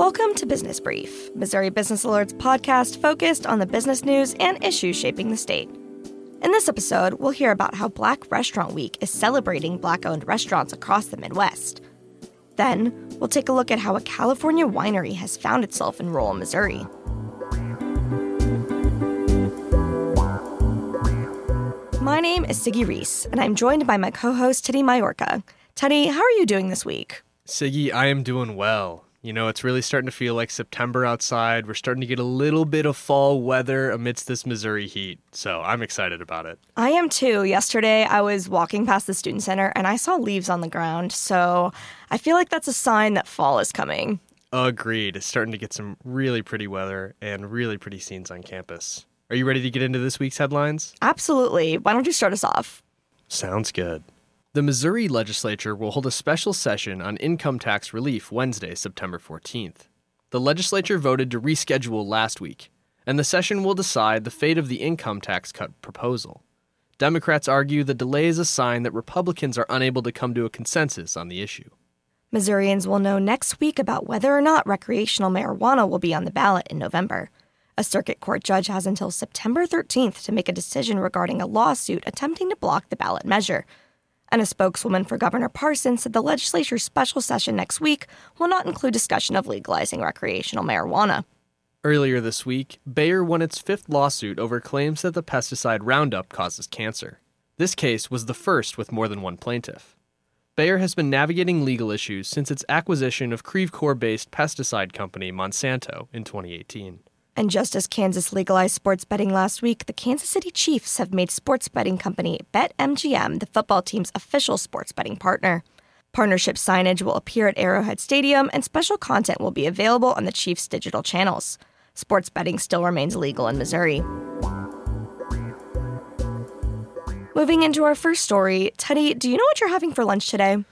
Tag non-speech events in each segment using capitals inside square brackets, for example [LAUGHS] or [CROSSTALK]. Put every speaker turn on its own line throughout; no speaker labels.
Welcome to Business Brief, Missouri Business Alert's podcast focused on the business news and issues shaping the state. In this episode, we'll hear about how Black Restaurant Week is celebrating Black owned restaurants across the Midwest. Then, we'll take a look at how a California winery has found itself in rural Missouri. My name is Siggy Reese, and I'm joined by my co host, Teddy Majorca. Teddy, how are you doing this week?
Siggy, I am doing well. You know, it's really starting to feel like September outside. We're starting to get a little bit of fall weather amidst this Missouri heat. So I'm excited about it.
I am too. Yesterday, I was walking past the student center and I saw leaves on the ground. So I feel like that's a sign that fall is coming.
Agreed. It's starting to get some really pretty weather and really pretty scenes on campus. Are you ready to get into this week's headlines?
Absolutely. Why don't you start us off?
Sounds good. The Missouri legislature will hold a special session on income tax relief Wednesday, September 14th. The legislature voted to reschedule last week, and the session will decide the fate of the income tax cut proposal. Democrats argue the delay is a sign that Republicans are unable to come to a consensus on the issue.
Missourians will know next week about whether or not recreational marijuana will be on the ballot in November. A circuit court judge has until September 13th to make a decision regarding a lawsuit attempting to block the ballot measure, and a spokeswoman for Governor Parson said the legislature's special session next week will not include discussion of legalizing recreational marijuana.
Earlier this week, Bayer won its fifth lawsuit over claims that the pesticide Roundup causes cancer. This case was the first with more than one plaintiff. Bayer has been navigating legal issues since its acquisition of Creve Coeur based pesticide company Monsanto in 2018.
And just as Kansas legalized sports betting last week, the Kansas City Chiefs have made sports betting company BetMGM the football team's official sports betting partner. Partnership signage will appear at Arrowhead Stadium, and special content will be available on the Chiefs' digital channels. Sports betting still remains legal in Missouri. Moving into our first story, Teddy, do you know what you're having for lunch today?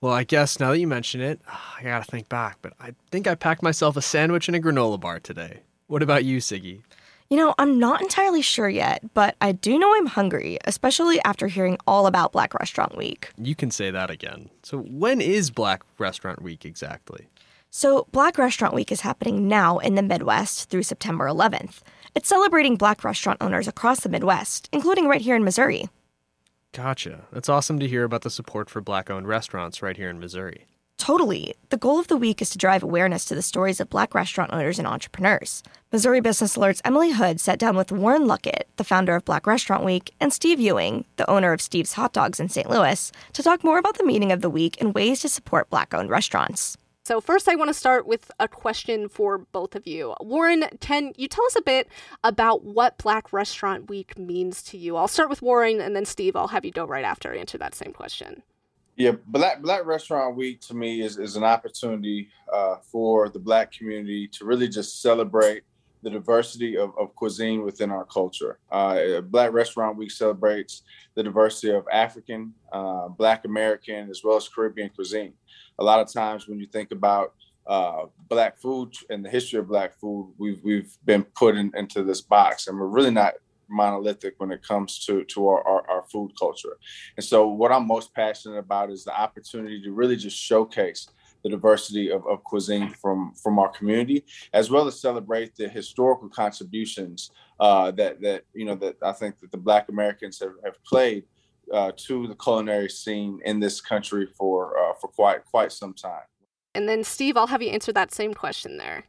Well, I guess now that you mention it, [SIGHS] I gotta think back, but I think I packed myself a sandwich and a granola bar today. What about you, Siggy?
You know, I'm not entirely sure yet, but I do know I'm hungry, especially after hearing all about Black Restaurant Week.
You can say that again. So, when is Black Restaurant Week exactly?
So, Black Restaurant Week is happening now in the Midwest through September 11th. It's celebrating black restaurant owners across the Midwest, including right here in Missouri.
Gotcha. It's awesome to hear about the support for black owned restaurants right here in Missouri.
Totally. The goal of the week is to drive awareness to the stories of black restaurant owners and entrepreneurs. Missouri Business Alert's Emily Hood sat down with Warren Luckett, the founder of Black Restaurant Week, and Steve Ewing, the owner of Steve's Hot Dogs in St. Louis, to talk more about the meaning of the week and ways to support black owned restaurants.
So, first, I want to start with a question for both of you. Warren, can you tell us a bit about what Black Restaurant Week means to you? I'll start with Warren, and then Steve, I'll have you go right after answer that same question.
Yeah, Black Black Restaurant Week to me is, is an opportunity uh, for the Black community to really just celebrate the diversity of, of cuisine within our culture. Uh, Black Restaurant Week celebrates the diversity of African, uh, Black American, as well as Caribbean cuisine. A lot of times when you think about uh, Black food and the history of Black food, we've we've been put in, into this box, and we're really not monolithic when it comes to to our, our, our, food culture. And so what I'm most passionate about is the opportunity to really just showcase the diversity of, of cuisine from from our community, as well as celebrate the historical contributions uh, that that you know that I think that the Black Americans have, have played uh, to the culinary scene in this country for uh, for quite quite some time.
And then Steve, I'll have you answer that same question there.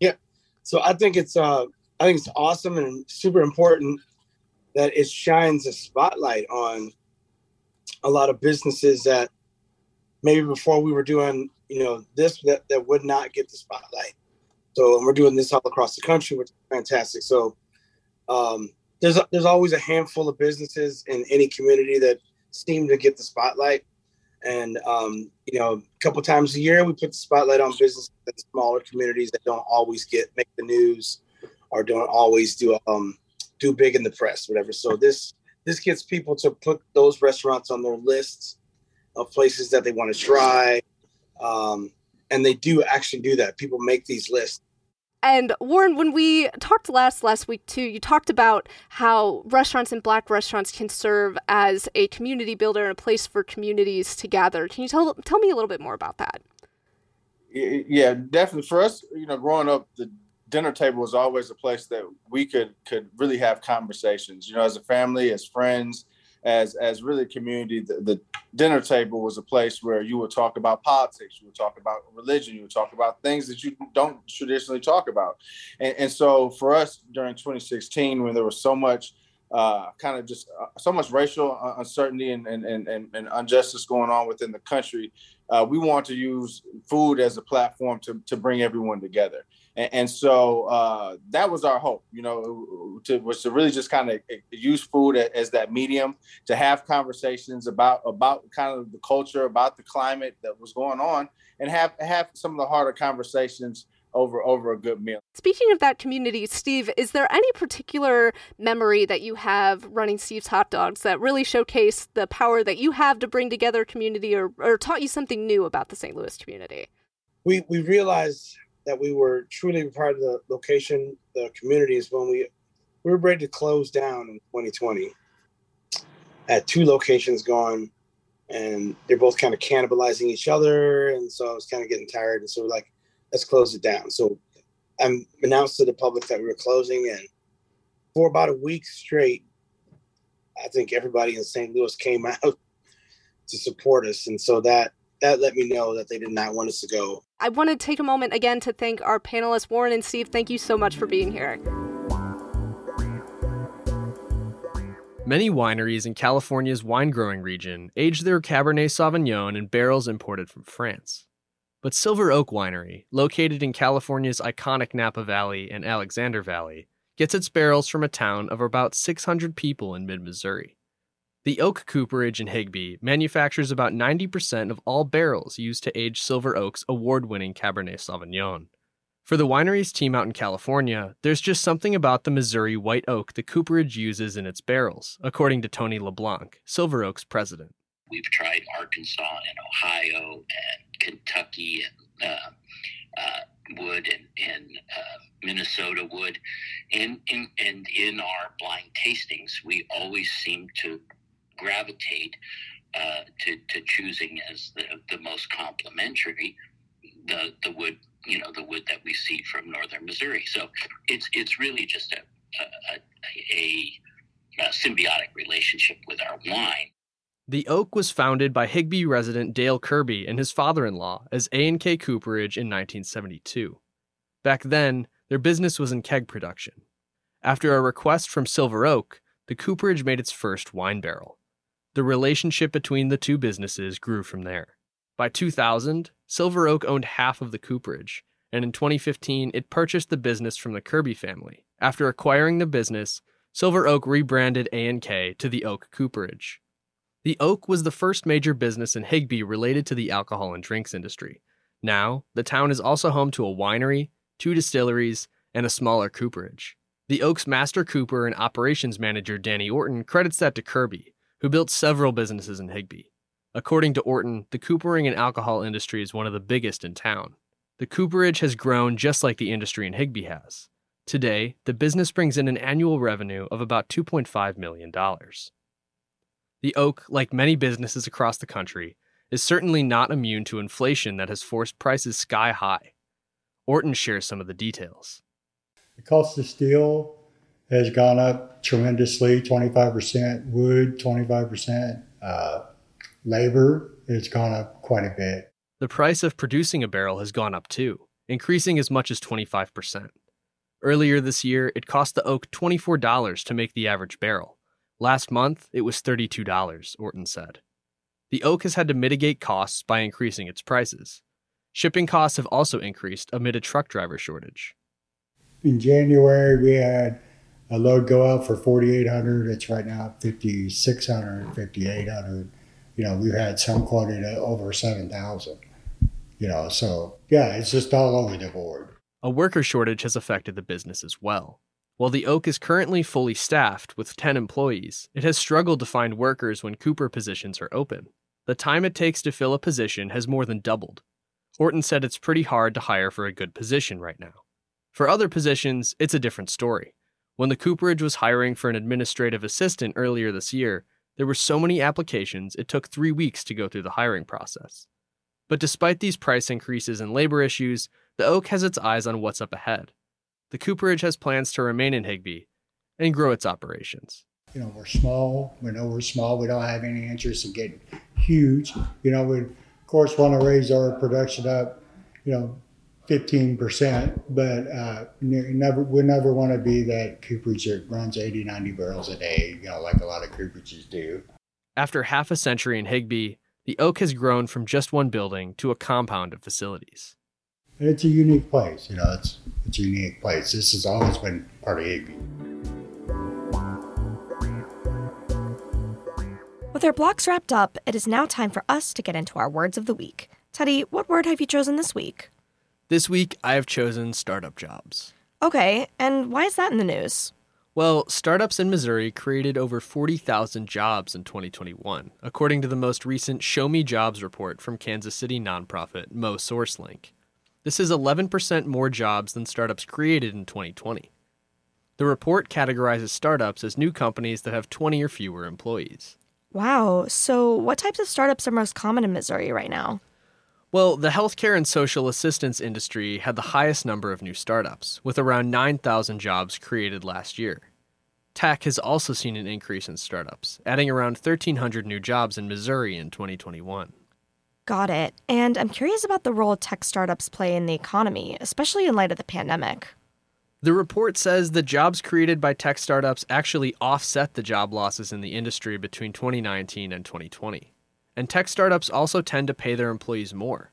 Yeah, so I think it's uh, I think it's awesome and super important that it shines a spotlight on a lot of businesses that maybe before we were doing, you know, this that, that would not get the spotlight. So we're doing this all across the country, which is fantastic. So um, there's there's always a handful of businesses in any community that seem to get the spotlight. And um, you know, a couple times a year we put the spotlight on businesses in smaller communities that don't always get make the news or don't always do um do big in the press, whatever. So this this gets people to put those restaurants on their lists of places that they want to try, um, and they do actually do that. People make these lists.
And Warren, when we talked last last week too, you talked about how restaurants and black restaurants can serve as a community builder and a place for communities to gather. Can you tell tell me a little bit more about that?
Yeah, definitely. For us, you know, growing up, the dinner table was always a place that we could could really have conversations. You know, as a family, as friends, as as really a community. The, the dinner table was a place where you would talk about politics, you would talk about religion, you would talk about things that you don't traditionally talk about. And, and so for us during 2016, when there was so much uh, kind of just uh, so much racial uncertainty and, and, and, and, injustice going on within the country, uh, we want to use food as a platform to, to bring everyone together. And, and so uh, that was our hope, you know, to, was to really just kind of use food as that medium to have conversations about about kind of the culture, about the climate that was going on, and have have some of the harder conversations over over a good meal.
Speaking of that community, Steve, is there any particular memory that you have running Steve's Hot Dogs that really showcase the power that you have to bring together community or, or taught you something new about the St. Louis community?
We we realized that we were truly part of the location, the communities when we we were ready to close down in 2020. At two locations gone, and they're both kind of cannibalizing each other, and so I was kind of getting tired, and so we're like, let's close it down. So I announced to the public that we were closing, and for about a week straight, I think everybody in St. Louis came [LAUGHS] out to support us, and so that that let me know that they did not want us to go.
I want to take a moment again to thank our panelists, Warren and Steve. Thank you so much for being here.
Many wineries in California's wine growing region age their Cabernet Sauvignon in barrels imported from France. But Silver Oak Winery, located in California's iconic Napa Valley and Alexander Valley, gets its barrels from a town of about 600 people in mid Missouri. The oak cooperage in Higbee manufactures about 90% of all barrels used to age Silver Oak's award winning Cabernet Sauvignon. For the winery's team out in California, there's just something about the Missouri white oak the cooperage uses in its barrels, according to Tony LeBlanc, Silver Oak's president.
We've tried Arkansas and Ohio and Kentucky and uh, uh, wood and, and uh, Minnesota wood. And, and, and in our blind tastings, we always seem to gravitate uh, to, to choosing as the, the most complementary the, the wood, you know, the wood that we see from northern Missouri. So it's, it's really just a, a, a, a symbiotic relationship with our wine.
The Oak was founded by Higbee resident Dale Kirby and his father-in-law as A&K Cooperage in 1972. Back then, their business was in keg production. After a request from Silver Oak, the cooperage made its first wine barrel. The relationship between the two businesses grew from there. By 2000, Silver Oak owned half of the cooperage, and in 2015 it purchased the business from the Kirby family. After acquiring the business, Silver Oak rebranded A&K to the Oak Cooperage. The Oak was the first major business in Higbee related to the alcohol and drinks industry. Now, the town is also home to a winery, two distilleries, and a smaller cooperage. The Oak's master cooper and operations manager Danny Orton credits that to Kirby, who built several businesses in Higbee. According to Orton, the coopering and alcohol industry is one of the biggest in town. The cooperage has grown just like the industry in Higbee has. Today, the business brings in an annual revenue of about $2.5 million. The Oak, like many businesses across the country, is certainly not immune to inflation that has forced prices sky high. Orton shares some of the details.
The cost of steel has gone up tremendously 25%, wood 25%, uh, labor has gone up quite a bit.
The price of producing a barrel has gone up too, increasing as much as 25%. Earlier this year, it cost the oak $24 to make the average barrel. Last month, it was $32, Orton said. The oak has had to mitigate costs by increasing its prices. Shipping costs have also increased amid a truck driver shortage.
In January, we had a load go out for 4,800. It's right now 5,600, 5,800. You know, we've had some quoted over 7,000. You know, so yeah, it's just all over the board.
A worker shortage has affected the business as well. While the Oak is currently fully staffed with 10 employees, it has struggled to find workers when Cooper positions are open. The time it takes to fill a position has more than doubled. Orton said it's pretty hard to hire for a good position right now. For other positions, it's a different story. When the Cooperage was hiring for an administrative assistant earlier this year, there were so many applications it took three weeks to go through the hiring process. But despite these price increases and labor issues, the Oak has its eyes on what's up ahead. The cooperage has plans to remain in Higbee and grow its operations.
You know, we're small. We know we're small. We don't have any interest in getting huge. You know, we, of course, want to raise our production up, you know, 15%, but uh, never, we never want to be that cooperage that runs 80, 90 barrels a day, you know, like a lot of cooperages do.
After half a century in Higbee, the Oak has grown from just one building to a compound of facilities.
And it's a unique place, you know, it's, it's a unique place. This has always been part of Higbee.
With our blocks wrapped up, it is now time for us to get into our words of the week. Teddy, what word have you chosen this week?
This week, I have chosen startup jobs.
Okay, and why is that in the news?
Well, startups in Missouri created over 40,000 jobs in 2021, according to the most recent Show Me Jobs report from Kansas City nonprofit Mo SourceLink. This is 11% more jobs than startups created in 2020. The report categorizes startups as new companies that have 20 or fewer employees.
Wow, so what types of startups are most common in Missouri right now?
Well, the healthcare and social assistance industry had the highest number of new startups, with around 9,000 jobs created last year. Tech has also seen an increase in startups, adding around 1,300 new jobs in Missouri in 2021.
Got it. And I'm curious about the role tech startups play in the economy, especially in light of the pandemic.
The report says the jobs created by tech startups actually offset the job losses in the industry between 2019 and 2020 and tech startups also tend to pay their employees more.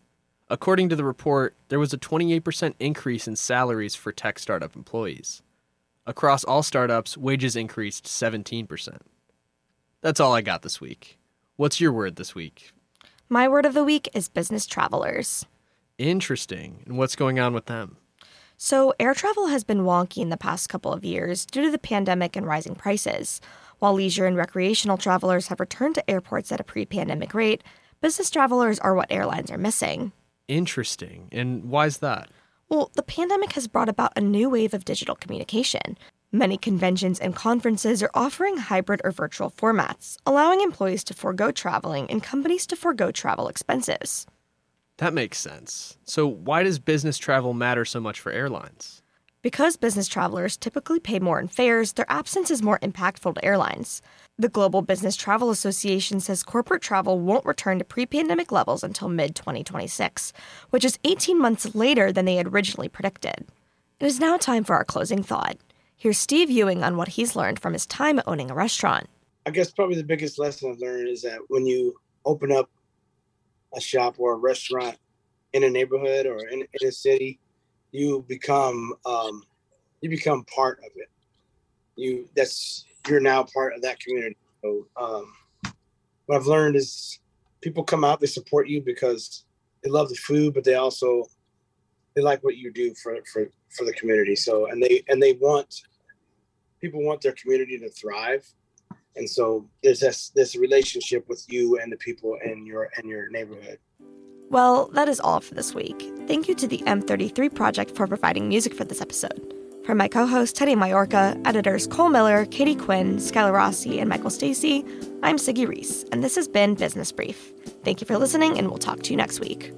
According to the report, there was a 28% increase in salaries for tech startup employees. Across all startups, wages increased 17%. That's all I got this week. What's your word this week?
My word of the week is business travelers.
Interesting. And what's going on with them?
So, air travel has been wonky in the past couple of years due to the pandemic and rising prices. While leisure and recreational travelers have returned to airports at a pre pandemic rate, business travelers are what airlines are missing.
Interesting. And why is that?
Well, the pandemic has brought about a new wave of digital communication. Many conventions and conferences are offering hybrid or virtual formats, allowing employees to forego traveling and companies to forego travel expenses.
That makes sense. So, why does business travel matter so much for airlines?
Because business travelers typically pay more in fares, their absence is more impactful to airlines. The Global Business Travel Association says corporate travel won't return to pre pandemic levels until mid 2026, which is 18 months later than they had originally predicted. It is now time for our closing thought. Here's Steve Ewing on what he's learned from his time owning a restaurant.
I guess probably the biggest lesson I've learned is that when you open up a shop or a restaurant in a neighborhood or in, in a city, you become um, you become part of it. You that's you're now part of that community. So um, what I've learned is people come out, they support you because they love the food, but they also they like what you do for for for the community. So and they and they want people want their community to thrive, and so there's this this relationship with you and the people in your in your neighborhood.
Well, that is all for this week. Thank you to the M33 Project for providing music for this episode. From my co host Teddy Majorca, editors Cole Miller, Katie Quinn, Skylar Rossi, and Michael Stacey, I'm Siggy Reese, and this has been Business Brief. Thank you for listening, and we'll talk to you next week.